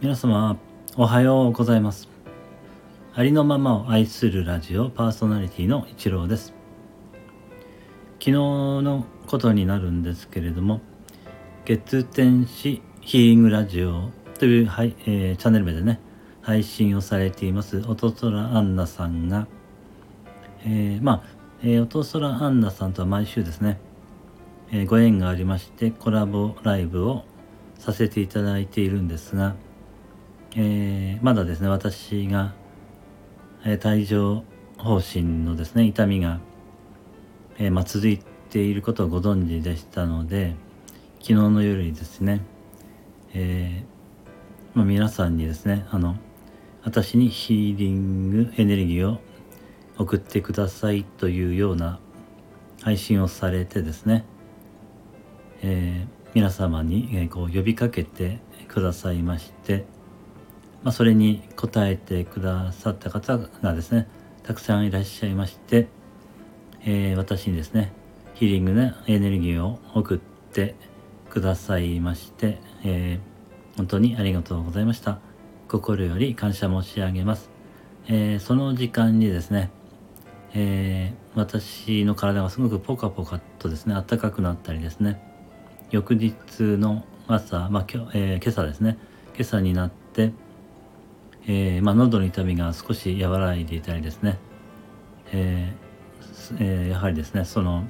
皆様おはようございます。ありのままを愛するラジオパーソナリティの一郎です。昨日のことになるんですけれども月天使ヒーリングラジオという、はいえー、チャンネル名でね配信をされています音空アンナさんが、えー、まあ、えー、音空アンナさんとは毎週ですね、えご縁がありましてコラボライブをさせていただいているんですがえー、まだですね私が、えー、帯状疱疹のですね痛みが、えー、まあ、続いていることをご存知でしたので昨日の夜にですね、えまあ、皆さんにですねあの私にヒーリングエネルギーを送ってくださいというような配信をされてですね、え皆様に、えこう呼びかけてくださいましてまあ、それに応えてくださった方がですねたくさんいらっしゃいまして、えー、私にですねヒーリングなエネルギーを送ってくださいまして、えー、本当にありがとうございました。心より感謝申し上げます、えー、その時間にですね、え私の体がすごくポカポカとですね暖かくなったりですね翌日の朝、まあ今日え今朝ですね今朝になってえー、まあ、喉の痛みが少し和らいでいたりですね、えーえー、やはりですねその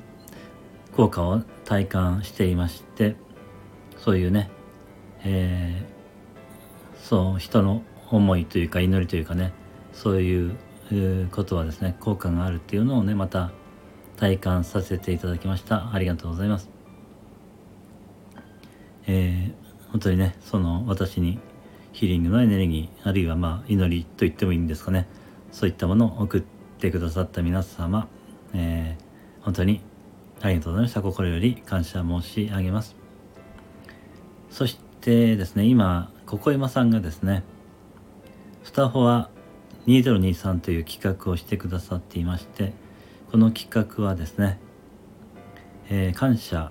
効果を体感していましてそういうね、えそう人の思いというか祈りというかねそういうことはですね効果があるっていうのをねまた体感させていただきました。ありがとうございます。えー、本当にねその私にヒーリングのエネルギーあるいはまあ祈りと言ってもいいんですかね。そういったものを送ってくださった皆様、えー、本当にありがとうございました。心より感謝申し上げます。そしてですね今ここ今さんがですねスタホア2023という企画をしてくださっていましてこの企画はですね、えー、感謝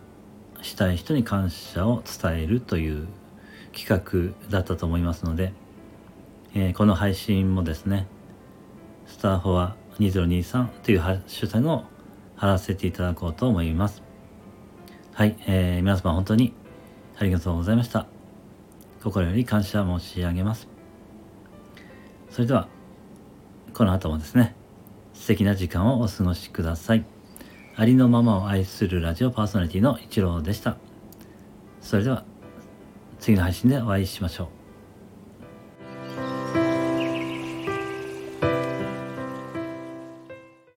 したい人に感謝を伝えるという企画だったと思いますので、えー、この配信もですねスターフォア2023というハッシュタグを貼らせていただこうと思います。はい、えー、皆様本当にありがとうございました。心より感謝申し上げます。それではこの後もですね素敵な時間をお過ごしください。ありのままを愛するラジオパーソナリティの一郎でした。それでは次の配信でお会いしましょう。